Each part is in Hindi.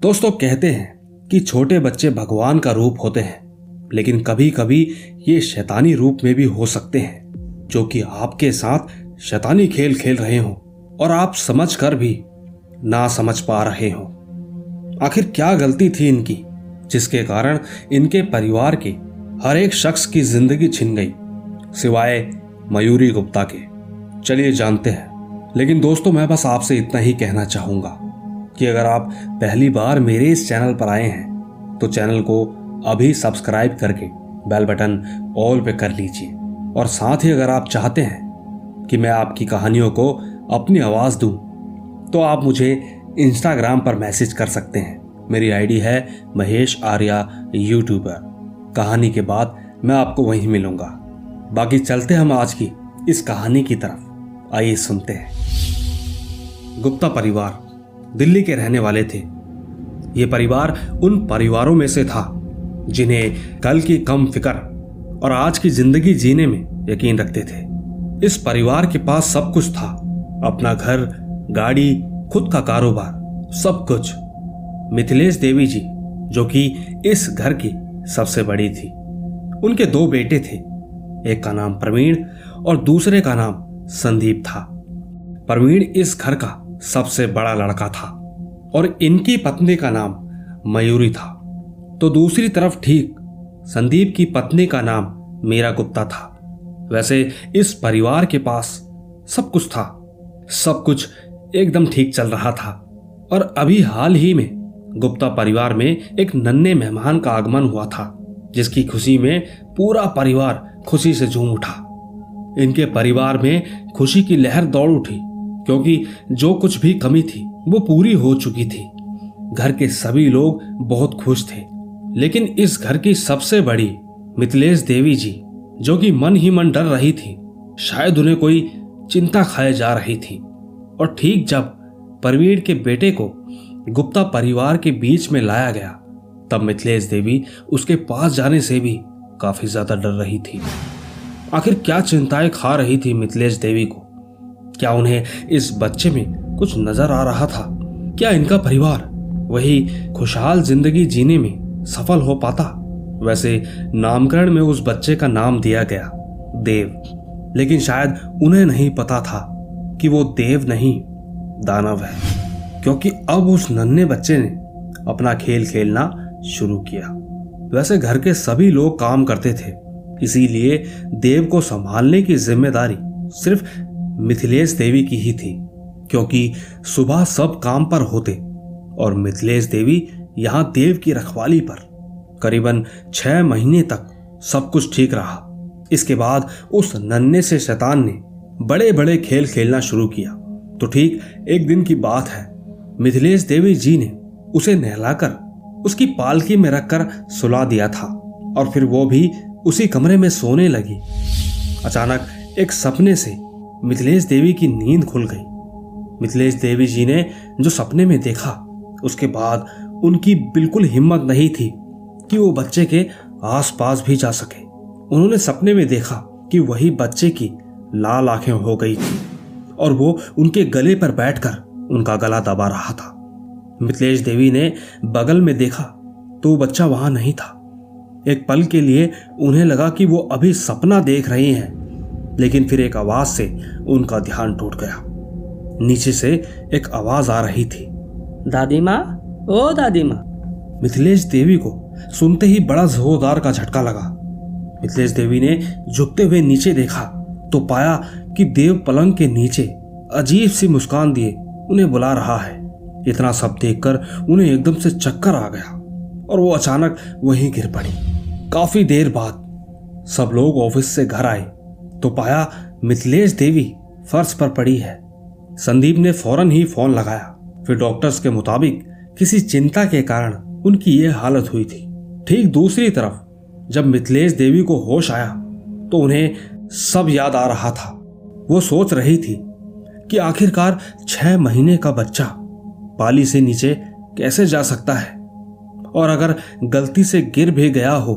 दोस्तों, कहते हैं कि छोटे बच्चे भगवान का रूप होते हैं, लेकिन कभी कभी ये शैतानी रूप में भी हो सकते हैं, जो कि आपके साथ शैतानी खेल खेल रहे हो और आप समझ कर भी ना समझ पा रहे हो। आखिर क्या गलती थी इनकी, जिसके कारण इनके परिवार के हर एक शख्स की ज़िंदगी छिन गई, सिवाय मयूरी गुप्ता के? चलिए जानते हैं, लेकिन दोस्तों, मैं बस आपसे इतना ही कहना चाहूँगा। कि अगर आप पहली बार मेरे इस चैनल पर आए हैं तो चैनल को अभी सब्सक्राइब करके बेल बटन ऑल पे कर लीजिए। और साथ ही अगर आप चाहते हैं कि मैं आपकी कहानियों को अपनी आवाज़ दूँ तो आप मुझे इंस्टाग्राम पर मैसेज कर सकते हैं। मेरी आईडी है महेश आर्या यूट्यूबर कहानी के बाद मैं आपको वहीं मिलूँगा। बाकी चलते हम आज की इस कहानी की तरफ़। आइए सुनते हैं। गुप्ता परिवार। दिल्ली के रहने वाले थे। ये परिवार उन परिवारों में से था, जिन्हें कल की कम फ़िक्र और आज की ज़िंदगी जीने में यकीन रखते थे। इस परिवार के पास सब कुछ था, अपना घर, गाड़ी, खुद का कारोबार, सब कुछ। मिथिलेश देवी जी, जो कि इस घर की सबसे बड़ी थी। उनके दो बेटे थे, एक का नाम प्रवीण और दूसरे का नाम संदीप था। प्रवीण इस घर का सबसे बड़ा लड़का था और इनकी पत्नी का नाम मयूरी था। तो दूसरी तरफ़ ठीक संदीप की पत्नी का नाम मीरा गुप्ता था। वैसे इस परिवार के पास सब कुछ था। सब कुछ एकदम ठीक चल रहा था। और अभी हाल ही में गुप्ता परिवार में एक नन्हे मेहमान का आगमन हुआ था, जिसकी खुशी में पूरा परिवार खुशी से झूम उठा। इनके परिवार में खुशी की लहर दौड़ उठी। क्योंकि जो कुछ भी कमी थी, वो पूरी हो चुकी थी। घर के सभी लोग बहुत खुश थे। लेकिन इस घर की सबसे बड़ी मिथिलेश देवी जी, जो कि मन ही मन डर रही थी, शायद उन्हें कोई चिंता खाए जा रही थी। और ठीक जब परवीर के बेटे को गुप्ता परिवार के बीच में लाया गया, तब मिथिलेश देवी उसके पास जाने से भी काफ़ी ज़्यादा डर रही थी। आखिर क्या चिंताएँ खा रही थी मिथिलेश देवी को? क्या उन्हें इस बच्चे में कुछ नज़र आ रहा था? क्या इनका परिवार वही खुशहाल ज़िंदगी जीने में सफल हो पाता? वैसे नामकरण में उस बच्चे का नाम दिया गया देव। लेकिन शायद उन्हें नहीं पता था कि वो देव नहीं, दानव है। क्योंकि अब उस नन्हे बच्चे ने अपना खेल खेलना शुरू किया। वैसे घर के सभी लोग काम करते थे। इसीलिए देव को संभालने की ज़िम्मेदारी सिर्फ़ मिथिलेश देवी की ही थी, क्योंकि सुबह सब काम पर होते और मिथिलेश देवी यहाँ देव की रखवाली पर। करीबन छह महीने तक सब कुछ ठीक रहा। इसके बाद उस नन्हे से शैतान ने बड़े बड़े खेल खेलना शुरू किया। तो ठीक एक दिन की बात है, मिथिलेश देवी जी ने उसे नहलाकर उसकी पालकी में रखकर सुला दिया था और फिर वो भी उसी कमरे में सोने लगी। अचानक एक सपने से मिथिलेश देवी की नींद खुल गई। मिथिलेश देवी जी ने जो सपने में देखा, उसके बाद उनकी बिल्कुल हिम्मत नहीं थी कि वो बच्चे के आसपास भी जा सके। उन्होंने सपने में देखा कि वही बच्चे की लाल आँखें हो गई थी और वो उनके गले पर बैठकर उनका गला दबा रहा था। मिथिलेश देवी ने बगल में देखा तो वो बच्चा वहाँ नहीं था। एक पल के लिए उन्हें लगा कि वो अभी सपना देख रही हैं। लेकिन फिर एक आवाज़ से उनका ध्यान टूट गया। नीचे से एक आवाज़ आ रही थी। दादी माँ ओ दादी माँ। मिथिलेश देवी को सुनते ही बड़ा जोरदार का झटका लगा। मिथिलेश देवी ने झुकते हुए नीचे देखा तो पाया कि देव पलंग के नीचे अजीब सी मुस्कान दिए उन्हें बुला रहा है। इतना सब देखकर उन्हें एकदम से चक्कर आ गया और वो अचानक वहीं गिर पड़ी। काफ़ी देर बाद सब लोग ऑफ़िस से घर आए। तो पाया मिथिलेश देवी फर्श पर पड़ी है। संदीप ने फ़ौरन ही फ़ोन लगाया। फिर डॉक्टर्स के मुताबिक किसी चिंता के कारण उनकी यह हालत हुई थी। ठीक दूसरी तरफ़, जब मिथिलेश देवी को होश आया तो उन्हें सब याद आ रहा था। वो सोच रही थी कि आखिरकार छह महीने का बच्चा पाली से नीचे कैसे जा सकता है? और अगर गलती से गिर भी गया हो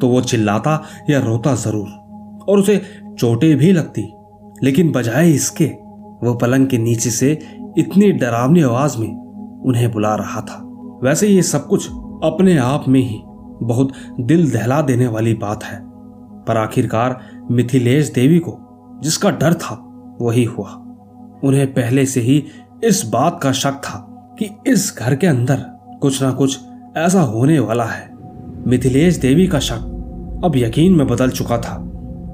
तो वो चिल्लाता या रोता ज़रूर। और उसे चोटें भी लगती। लेकिन बजाय इसके, वो पलंग के नीचे से इतनी डरावनी आवाज़ में उन्हें बुला रहा था। वैसे ये सब कुछ अपने आप में ही बहुत दिल दहला देने वाली बात है। पर आखिरकार मिथिलेश देवी को, जिसका डर था, वही हुआ। उन्हें पहले से ही इस बात का शक था कि इस घर के अंदर कुछ ना कुछ ऐसा होने वाला है। मिथिलेश देवी का शक अब यकीन में बदल चुका था।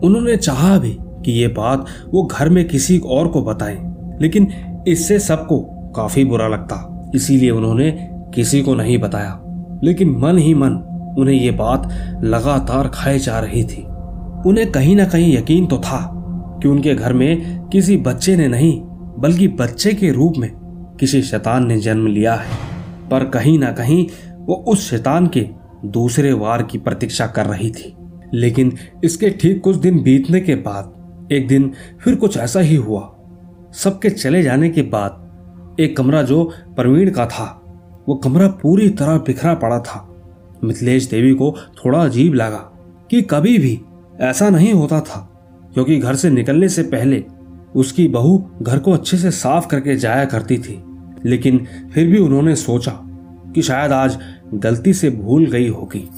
उन्होंने चाहा भी कि ये बात वो घर में किसी और को बताएँ, लेकिन इससे सबको काफ़ी बुरा लगता इसीलिए उन्होंने किसी को नहीं बताया। लेकिन मन ही मन उन्हें ये बात लगातार खाए जा रही थी। उन्हें कहीं ना कहीं यकीन तो था कि उनके घर में किसी बच्चे ने नहीं बल्कि बच्चे के रूप में किसी शैतान ने जन्म लिया है। पर कहीं ना कहीं वो उस शैतान के दूसरे वार की प्रतीक्षा कर रही थी। लेकिन इसके ठीक कुछ दिन बीतने के बाद, एक दिन फिर कुछ ऐसा ही हुआ। सबके चले जाने के बाद, एक कमरा जो प्रवीण का था, वो कमरा पूरी तरह बिखरा पड़ा था। मिथिलेश देवी को थोड़ा अजीब लगा कि कभी भी ऐसा नहीं होता था, क्योंकि घर से निकलने से पहले उसकी बहू घर को अच्छे से साफ़ करके जाया करती थी। लेकिन फिर भी उन्होंने सोचा कि शायद आज गलती से भूल गई होगी।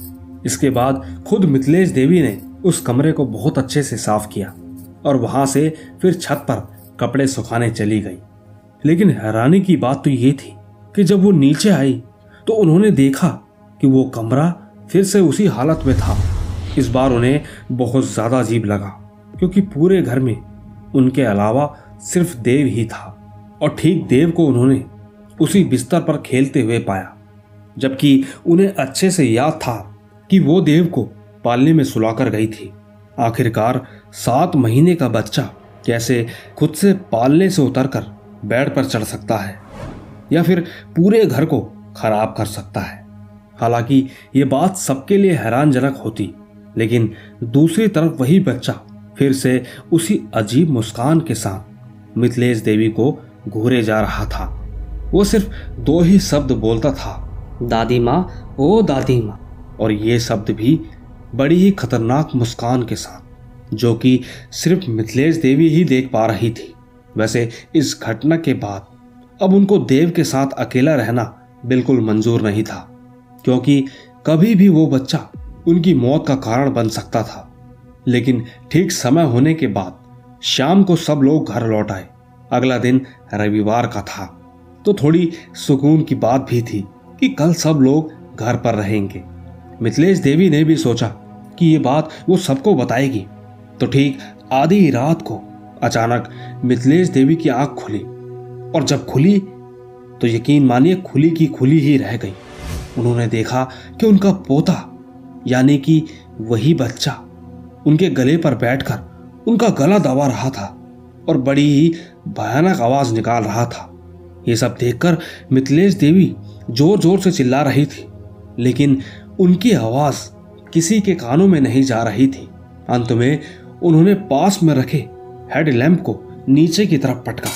इसके बाद खुद मिथिलेश देवी ने उस कमरे को बहुत अच्छे से साफ़ किया और वहाँ से फिर छत पर कपड़े सुखाने चली गई। लेकिन हैरानी की बात तो ये थी कि जब वो नीचे आई तो उन्होंने देखा कि वो कमरा फिर से उसी हालत में था। इस बार उन्हें बहुत ज़्यादा अजीब लगा, क्योंकि पूरे घर में उनके अलावा सिर्फ़ देव ही था और ठीक देव को उन्होंने उसी बिस्तर पर खेलते हुए पाया, जबकि उन्हें अच्छे से याद था कि वो देव को पालने में सुलाकर गई थी। आखिरकार सात महीने का बच्चा कैसे खुद से पालने से उतरकर बेड पर चढ़ सकता है, या फिर पूरे घर को खराब कर सकता है। हालाँकि ये बात सबके लिए हैरानजनक होती, लेकिन दूसरी तरफ़ वही बच्चा फिर से उसी अजीब मुस्कान के साथ मिथिलेश देवी को घूरे जा रहा था। वो सिर्फ़ दो ही शब्द बोलता था, दादी माँ, ओ दादी माँ। और ये शब्द भी बड़ी ही खतरनाक मुस्कान के साथ, जो कि सिर्फ़ मिथिलेश देवी ही देख पा रही थी। वैसे इस घटना के बाद अब उनको देव के साथ अकेला रहना बिल्कुल मंजूर नहीं था, क्योंकि कभी भी वो बच्चा उनकी मौत का कारण बन सकता था। लेकिन ठीक समय होने के बाद शाम को सब लोग घर लौट आए। अगला दिन रविवार का था तो थोड़ी सुकून की बात भी थी कि कल सब लोग घर पर रहेंगे। मिथिलेश देवी ने भी सोचा कि ये बात वो सबको बताएगी। तो ठीक आधी रात को अचानक मिथिलेश देवी की आँख खुली और जब खुली तो यकीन मानिए खुली की खुली ही रह गई। उन्होंने देखा कि उनका पोता, यानी कि वही बच्चा, उनके गले पर बैठकर उनका गला दबा रहा था और बड़ी ही भयानक आवाज़ निकाल रहा था। ये सब देखकर मिथिलेश देवी ज़ोर ज़ोर से चिल्ला रही थी, लेकिन उनकी आवाज़ किसी के कानों में नहीं जा रही थी। अंत में उन्होंने पास में रखे हेड लैंप को नीचे की तरफ़ पटका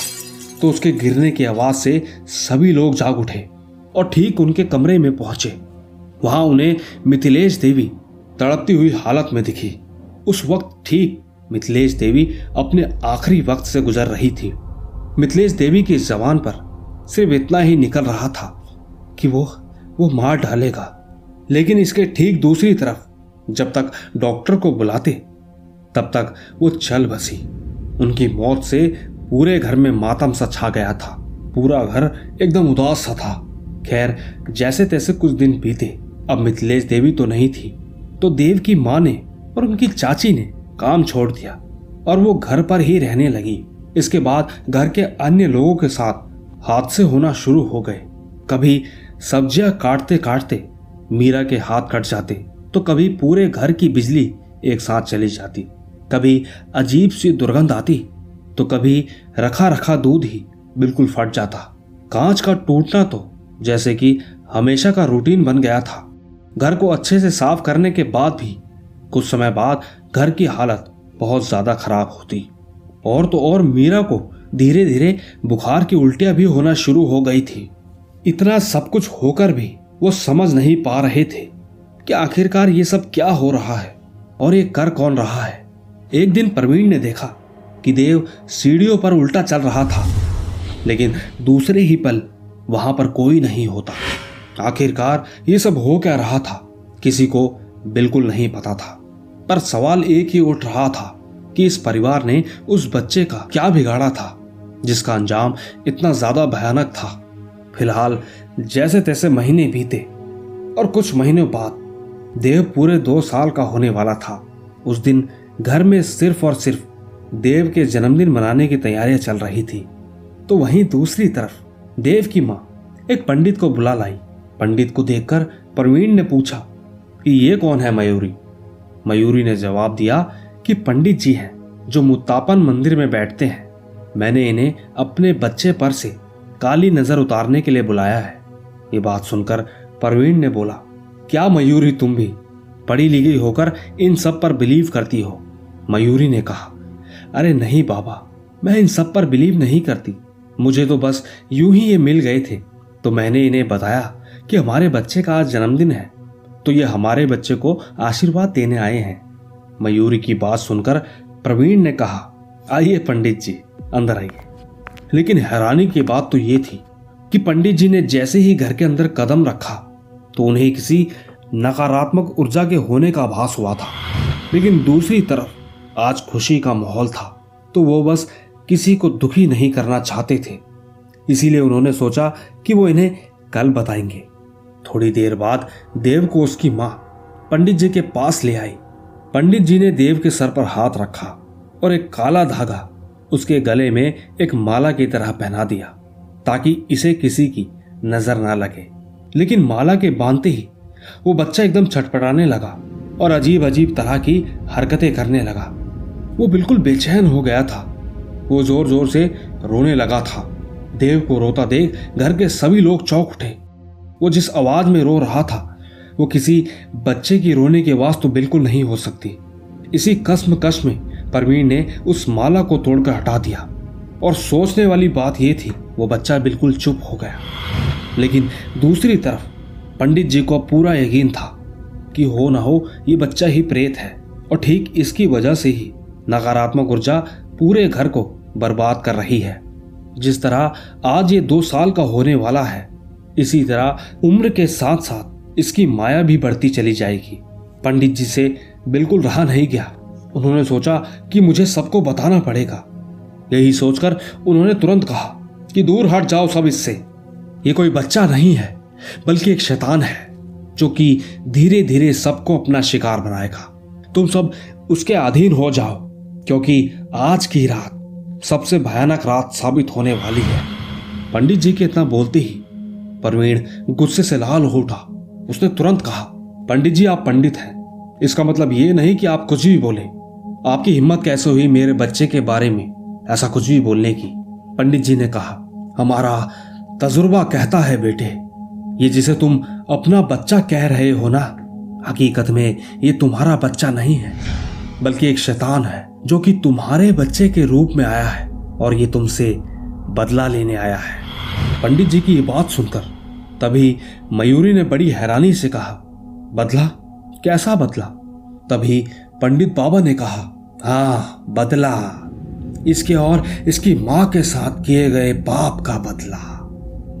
तो उसके गिरने की आवाज़ से सभी लोग जाग उठे और ठीक उनके कमरे में पहुँचे। वहाँ उन्हें मिथिलेश देवी तड़पती हुई हालत में दिखी। उस वक्त ठीक मिथिलेश देवी अपने आखिरी वक्त से गुजर रही थी। मिथिलेश देवी की जबान पर सिर्फ़ इतना ही निकल रहा था कि वो वो मार डालेगा। लेकिन इसके ठीक दूसरी तरफ़, जब तक डॉक्टर को बुलाते, तब तक वो चल बसी। उनकी मौत से पूरे घर में मातम सा छा गया था। पूरा घर एकदम उदास सा था। खैर, जैसे तैसे कुछ दिन बीते। अब मिथिलेश देवी तो नहीं थी। तो देव की माँ ने और उनकी चाची ने काम छोड़ दिया और वो घर पर ही रहने लगी। इसके बाद घर के अन्य लोगों के साथ हादसे होना शुरू हो गए। कभी सब्ज़ियाँ काटते काटते मीरा के हाथ कट जाते तो कभी पूरे घर की बिजली एक साथ चली जाती, कभी अजीब सी दुर्गंध आती तो कभी रखा रखा दूध ही बिल्कुल फट जाता। कांच का टूटना तो जैसे कि हमेशा का रूटीन बन गया था। घर को अच्छे से साफ़ करने के बाद भी कुछ समय बाद घर की हालत बहुत ज़्यादा खराब होती। और तो और मीरा को धीरे धीरे बुखार की उल्टियाँ भी होना शुरू हो गई थी। इतना सब कुछ होकर भी वो समझ नहीं पा रहे थे कि आखिरकार ये सब क्या हो रहा है और ये कर कौन रहा है। एक दिन प्रवीण ने देखा कि देव सीढ़ियों पर उल्टा चल रहा था, लेकिन दूसरे ही पल वहाँ पर कोई नहीं होता। आखिरकार ये सब हो क्या रहा था, किसी को बिल्कुल नहीं पता था। पर सवाल एक ही उठ रहा था कि इस परिवार ने उस बच्चे का क्या बिगाड़ा था, जिसका अंजाम इतना ज़्यादा भयानक था। फ़िलहाल जैसे तैसे महीने बीते और कुछ महीनों बाद देव पूरे दो साल का होने वाला था। उस दिन घर में सिर्फ़ और सिर्फ़ देव के जन्मदिन मनाने की तैयारियाँ चल रही थी। तो वहीं दूसरी तरफ़ देव की माँ एक पंडित को बुला लाई। पंडित को देखकर प्रवीण ने पूछा कि ये कौन है मयूरी? मयूरी ने जवाब दिया कि पंडित जी हैं, जो मुत्तापन मंदिर में बैठते हैं। मैंने इन्हें अपने बच्चे पर से काली नज़र उतारने के लिए बुलाया है। ये बात सुनकर प्रवीण ने बोला, क्या मयूरी तुम भी पढ़ी लिखी होकर इन सब पर बिलीव करती हो? मयूरी ने कहा, अरे नहीं बाबा, मैं इन सब पर बिलीव नहीं करती। मुझे तो बस यूँ ही ये मिल गए थे। तो मैंने इन्हें बताया कि हमारे बच्चे का आज जन्मदिन है तो ये हमारे बच्चे को आशीर्वाद देने आए हैं। मयूरी की बात सुनकर प्रवीण ने कहा, आइए पंडित जी, अंदर आइए। लेकिन हैरानी की बात तो ये थी कि पंडित जी ने जैसे ही घर के अंदर कदम रखा तो उन्हें किसी नकारात्मक ऊर्जा के होने का आभास हुआ था। लेकिन दूसरी तरफ़, आज खुशी का माहौल था तो वो बस किसी को दुखी नहीं करना चाहते थे। इसीलिए उन्होंने सोचा कि वो इन्हें कल बताएँगे। थोड़ी देर बाद देव को उसकी माँ, पंडित जी के पास ले आई। पंडित जी ने देव के सर पर हाथ रखा और एक काला धागा उसके गले में एक माला की तरह पहना दिया, ताकि इसे किसी की नज़र ना लगे। लेकिन माला के बांधते ही वो बच्चा एकदम छटपटाने लगा और अजीब अजीब तरह की हरकतें करने लगा। वो बिल्कुल बेचैन हो गया था। वो ज़ोर ज़ोर से रोने लगा था। देव को रोता देख घर के सभी लोग चौक उठे। वो जिस आवाज़ में रो रहा था, वो किसी बच्चे की रोने की आवाज़ तो बिल्कुल नहीं हो सकती। इसी कसम कश में परवीन ने उस माला को तोड़कर हटा दिया। और सोचने वाली बात यह थी, वो बच्चा बिल्कुल चुप हो गया। लेकिन दूसरी तरफ़, पंडित जी को पूरा यकीन था कि हो ना हो, ये बच्चा ही प्रेत है। और ठीक इसकी वजह से ही नकारात्मक ऊर्जा पूरे घर को बर्बाद कर रही है। जिस तरह आज ये दो साल का होने वाला है, इसी तरह उम्र के साथ साथ इसकी माया भी बढ़ती चली जाएगी। पंडित जी से बिल्कुल रहा नहीं गया। उन्होंने सोचा कि मुझे सबको बताना पड़ेगा। यही सोचकर उन्होंने तुरंत कहा कि दूर हट जाओ सब इससे। ये कोई बच्चा नहीं है, बल्कि एक शैतान है, जो कि धीरे धीरे सबको अपना शिकार बनाएगा। तुम सब उसके अधीन हो जाओ, क्योंकि आज की रात सबसे भयानक रात साबित होने वाली है। पंडित जी के इतना बोलते ही परवीण गुस्से से लाल हो उठा। उसने तुरंत कहा, पंडित जी, आप पंडित हैं। इसका मतलब ये नहीं कि आप कुछ भी बोले। आपकी हिम्मत कैसे हुई मेरे बच्चे के बारे में? ऐसा कुछ भी बोलने की। पंडित जी ने कहा, हमारा तजुर्बा कहता है बेटे, ये जिसे तुम अपना बच्चा कह रहे हो ना, हकीकत में ये तुम्हारा बच्चा नहीं है, बल्कि एक शैतान है, जो कि तुम्हारे बच्चे के रूप में आया है और ये तुमसे बदला लेने आया है। पंडित जी की ये बात सुनकर तभी मयूरी ने बड़ी हैरानी से कहा, बदला? कैसा बदला? तभी पंडित बाबा ने कहा हाँ बदला। इसके और इसकी माँ के साथ किए गए पाप का बदला।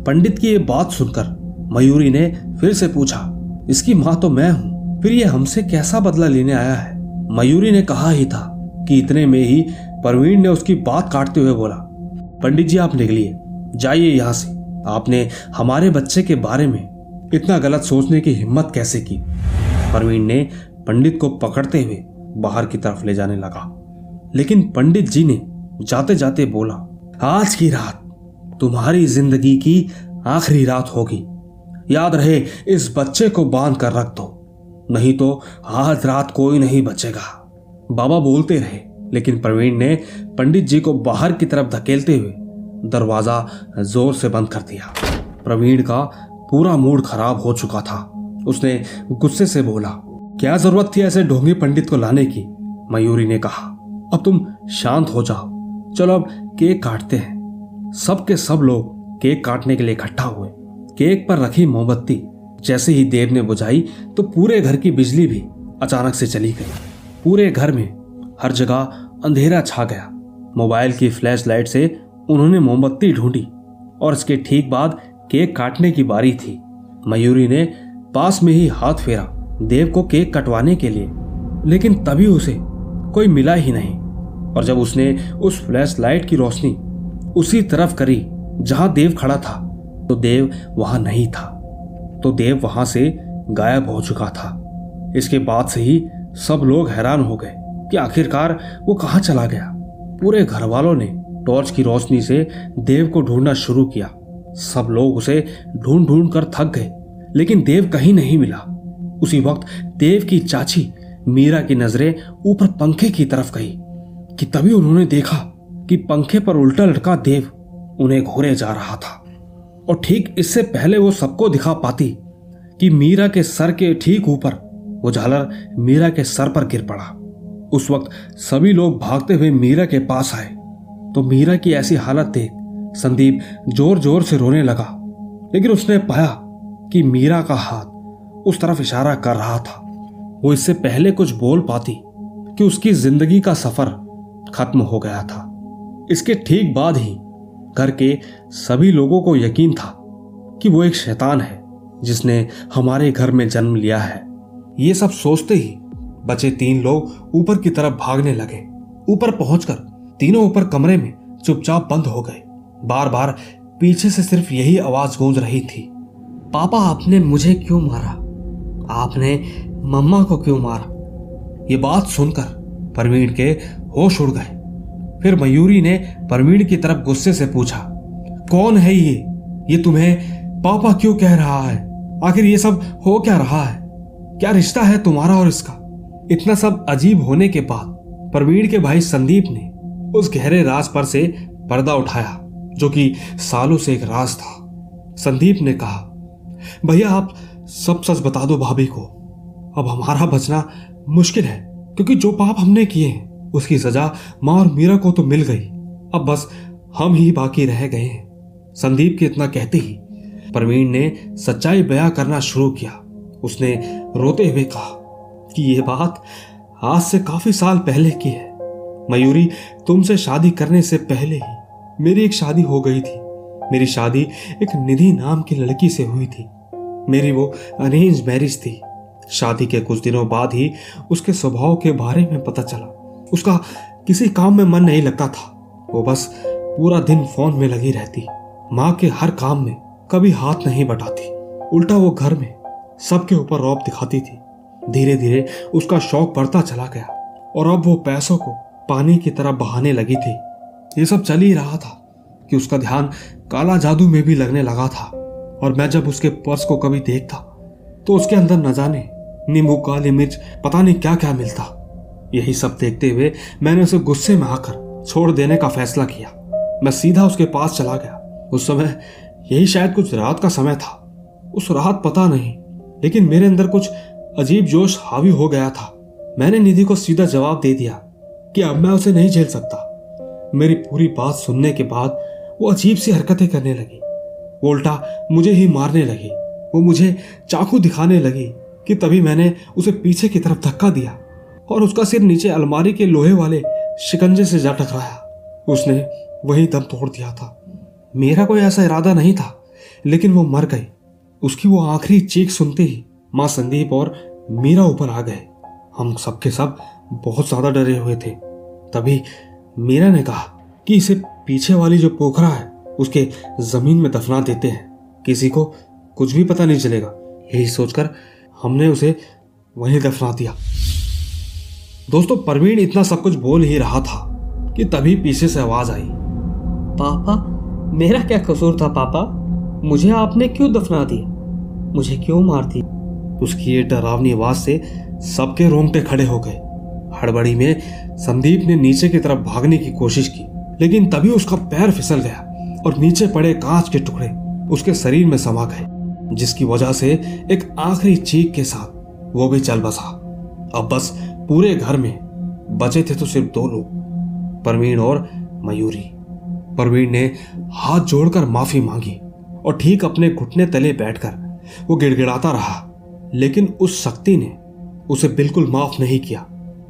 पंडित की ये बात सुनकर मयूरी ने फिर से पूछा, इसकी माँ तो मैं हूँ, फिर ये हमसे कैसा बदला लेने आया है? मयूरी ने कहा ही था कि इतने में ही परवीन ने उसकी बात काटते हुए बोला, पंडित जी, आप निकलिए, जाइए यहाँ से। आपने हमारे बच्चे के बारे में इतना गलत सोचने की हिम्मत कैसे की? परवीन ने पंडित को पकड़ते हुए बाहर की तरफ़ ले जाने लगा। लेकिन पंडित जी ने जाते जाते बोला, आज की रात तुम्हारी ज़िंदगी की आखिरी रात होगी। याद रहे, इस बच्चे को बाँध कर रख दो, नहीं तो आज रात कोई नहीं बचेगा। बाबा बोलते रहे, लेकिन प्रवीण ने पंडित जी को बाहर की तरफ़ धकेलते हुए दरवाज़ा ज़ोर से बंद कर दिया। प्रवीण का पूरा मूड खराब हो चुका था। उसने गुस्से से बोला क्या ज़रूरत थी ऐसे ढोंगी पंडित को लाने की? मयूरी ने कहा, अब तुम शांत हो जाओ। चलो अब केक काटते हैं। सब के सब लोग केक काटने के लिए इकट्ठा हुए। केक पर रखी मोमबत्ती। जैसे ही देव ने बुझाई तो पूरे घर की बिजली भी अचानक से चली गई। पूरे घर में हर जगह अंधेरा छा गया। मोबाइल की फ्लैश लाइट से उन्होंने मोमबत्ती ढूंढी और इसके ठीक बाद केक काटने की बारी थी। मयूरी ने पास में ही हाथ फेरा। देव को केक कटवाने के लिए, लेकिन तभी उसे कोई मिला ही नहीं। और जब उसने उस फ्लैश लाइट की रोशनी उसी तरफ़ करी, जहाँ देव खड़ा था तो देव वहाँ नहीं था। तो देव वहाँ से गायब हो चुका था। इसके बाद से ही सब लोग हैरान हो गए कि आखिरकार वो कहाँ चला गया। पूरे घर वालों ने टॉर्च की रोशनी से देव को ढूंढना शुरू किया। सब लोग उसे ढूंढ ढूंढ कर थक गए, लेकिन देव कहीं नहीं मिला। उसी वक्त देव की चाची मीरा की नज़रें ऊपर पंखे की तरफ़ गई, कि तभी उन्होंने देखा कि पंखे पर उल्टा लटका देव उन्हें घोरे जा रहा था। और ठीक इससे पहले वो सबको दिखा पाती कि मीरा के सर के ठीक ऊपर वो झालर मीरा के सर पर गिर पड़ा। उस वक्त सभी लोग भागते हुए मीरा के पास आए तो मीरा की ऐसी हालत देख संदीप ज़ोर ज़ोर से रोने लगा, लेकिन उसने पाया कि मीरा का हाथ उस तरफ़ इशारा कर रहा था। वो इससे पहले कुछ बोल पाती कि उसकी ज़िंदगी का सफ़र खत्म हो गया था। इसके ठीक बाद ही घर के सभी लोगों को यकीन था कि वो एक शैतान है जिसने हमारे घर में जन्म लिया है। ये सब सोचते ही बचे तीन लोग ऊपर की तरफ़ भागने लगे। ऊपर पहुंचकर तीनों ऊपर कमरे में चुपचाप बंद हो गए। बार बार पीछे से सिर्फ़ यही आवाज़ गूंज रही थी, पापा, आपने मुझे क्यों मारा? आपने मम्मा को क्यों मारा? ये बात सुनकर परवीन के होश उड़ गए। फिर मयूरी ने परवीन की तरफ़ गुस्से से पूछा, कौन है ये? ये तुम्हें पापा क्यों कह रहा है? आखिर ये सब हो क्या रहा है? क्या रिश्ता है तुम्हारा और इसका? इतना सब अजीब होने के बाद परवीन के भाई संदीप ने उस गहरे राज पर से पर्दा उठाया, जो कि सालों से एक राज था। संदीप ने कहा, भैया, आप सब सच बता दो भाभी को। अब हमारा बचना मुश्किल है, क्योंकि जो पाप हमने किए हैं, उसकी सजा माँ और मीरा को तो मिल गई। अब बस हम ही बाकी रह गए हैं। संदीप के इतना कहते ही प्रवीण ने सच्चाई बयां करना शुरू किया। उसने रोते हुए कहा कि यह बात आज से काफ़ी साल पहले की है। मयूरी, तुमसे शादी करने से पहले ही मेरी एक शादी हो गई थी। मेरी शादी एक निधि नाम की लड़की से हुई थी। मेरी वो अरेंज मैरिज थी। शादी के कुछ दिनों बाद ही उसके स्वभाव के बारे में पता चला। उसका किसी काम में मन नहीं लगता था। वो बस पूरा दिन फ़ोन में लगी रहती। माँ के हर काम में कभी हाथ नहीं बटाती। उल्टा वो घर में सबके ऊपर रौब दिखाती थी। धीरे धीरे उसका शौक बढ़ता चला गया और अब वो पैसों को पानी की तरह बहाने लगी थी। ये सब चल ही रहा था कि उसका ध्यान काला जादू में भी लगने लगा था। और मैं जब उसके पर्स को कभी देखता तो उसके अंदर न जाने, नींबू, काली मिर्च, पता नहीं क्या क्या मिलता। यही सब देखते हुए मैंने उसे गुस्से में आकर छोड़ देने का फैसला किया। मैं सीधा उसके पास चला गया। उस समय यही शायद कुछ रात का समय था। उस रात पता नहीं, लेकिन मेरे अंदर कुछ अजीब जोश हावी हो गया था। मैंने निधि को सीधा जवाब दे दिया कि अब मैं उसे नहीं झेल सकता। मेरी पूरी बात सुनने के बाद वो अजीब सी हरकतें करने लगी। वो उल्टा मुझे ही मारने लगी। वो मुझे चाकू दिखाने लगी कि तभी मैंने उसे पीछे की तरफ़ धक्का दिया और उसका सिर नीचे अलमारी के लोहे वाले शिकंजे से जा टकराया। उसने वही दम तोड़ दिया था। मेरा कोई ऐसा इरादा नहीं था, लेकिन वो मर गई। उसकी वो आखिरी चीख सुनते ही माँ संदीप और मीरा ऊपर आ गए। हम सबके सब बहुत ज़्यादा डरे हुए थे। तभी मीरा ने कहा कि इसे पीछे वाली जो पोखरा है उसके ज़मीन में दफना देते हैं। किसी को कुछ भी पता नहीं चलेगा। यही सोचकर हमने उसे वहीं दफना दिया। दोस्तों परवीन इतना सब कुछ बोल ही रहा था कि तभी पीछे से आवाज़ आई। पापा मेरा क्या कसूर था पापा? मुझे आपने क्यों दफना दिया मुझे क्यों मार दी? उसकी ये डरावनी आवाज़ से सबके रोंगटे खड़े हो गए। हड़बड़ी में संदीप ने नीचे की तरफ़ भागने की कोशिश की लेकिन तभी उसका पैर फिसल गया। और नीचे पड़े कांच के टुकड़े उसके शरीर में समा गए, जिसकी वजह से एक आखिरी चीख के साथ वो भी चल बसा। अब बस पूरे घर में बचे थे तो सिर्फ़ दो लोग, परवीन और मयूरी। परवीन ने हाथ जोड़कर माफ़ी मांगी और ठीक अपने घुटने तले बैठकर वो गिड़गिड़ाता रहा, लेकिन उस शक्ति ने उसे बिल्कुल माफ़ नहीं किया,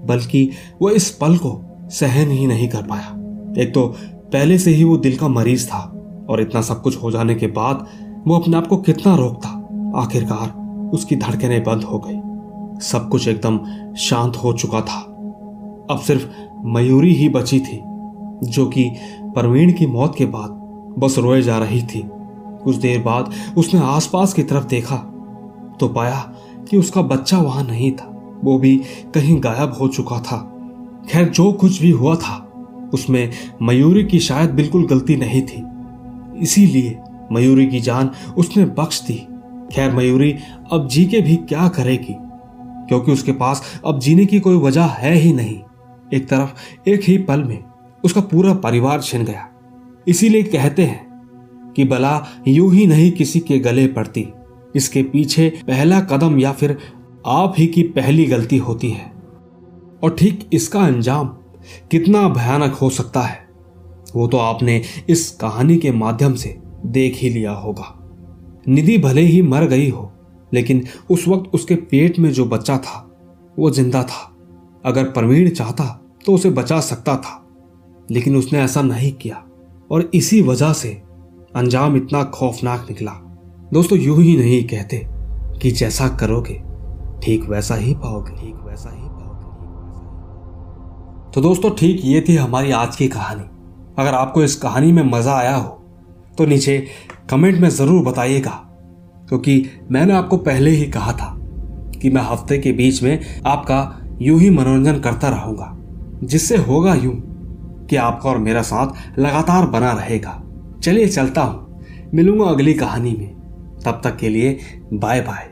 बल्कि वो इस पल को सहन ही नहीं कर पाया। एक तो पहले से ही वो दिल का मरीज़ था और इतना सब कुछ हो जाने के बाद वो अपने आप को कितना रोकता आखिरकार उसकी धड़कनें बंद हो गई। सब कुछ एकदम शांत हो चुका था। अब सिर्फ़ मयूरी ही बची थी, जो कि परवीण की मौत के बाद बस रोए जा रही थी। कुछ देर बाद उसने आसपास की तरफ़ देखा तो पाया कि उसका बच्चा वहाँ नहीं था। वो भी कहीं गायब हो चुका था। खैर, जो कुछ भी हुआ था उसमें मयूरी की शायद बिल्कुल गलती नहीं थी। इसीलिए मयूरी की जान उसने बख्श दी। खैर, मयूरी अब जी के भी क्या करेगी? क्योंकि उसके पास अब जीने की कोई वजह है ही नहीं। एक तरफ़, एक ही पल में उसका पूरा परिवार छिन गया। इसीलिए कहते हैं कि बला यूँ ही नहीं किसी के गले पड़ती। इसके पीछे पहला कदम या फिर आप ही की पहली गलती होती है। और ठीक इसका अंजाम कितना भयानक हो सकता है? वो तो आपने इस कहानी के माध्यम से देख ही लिया होगा। निधि भले ही मर गई हो, लेकिन उस वक्त उसके पेट में जो बच्चा था, वो ज़िंदा था। अगर प्रवीण चाहता तो उसे बचा सकता था। लेकिन उसने ऐसा नहीं किया, और इसी वजह से अंजाम इतना खौफनाक निकला। दोस्तों, यूँ ही नहीं कहते कि जैसा करोगे, ठीक वैसा ही पाओगे। ठीक तो दोस्तों ठीक ये थी हमारी आज की कहानी। अगर आपको इस कहानी में मज़ा आया हो तो नीचे कमेंट में ज़रूर बताइएगा, क्योंकि मैंने आपको पहले ही कहा था कि मैं हफ़्ते के बीच में आपका यूँ ही मनोरंजन करता रहूँगा, जिससे होगा यूँ कि आपका और मेरा साथ लगातार बना रहेगा। चलिए चलता हूँ, मिलूँगा अगली कहानी में। तब तक के लिए बाय बाय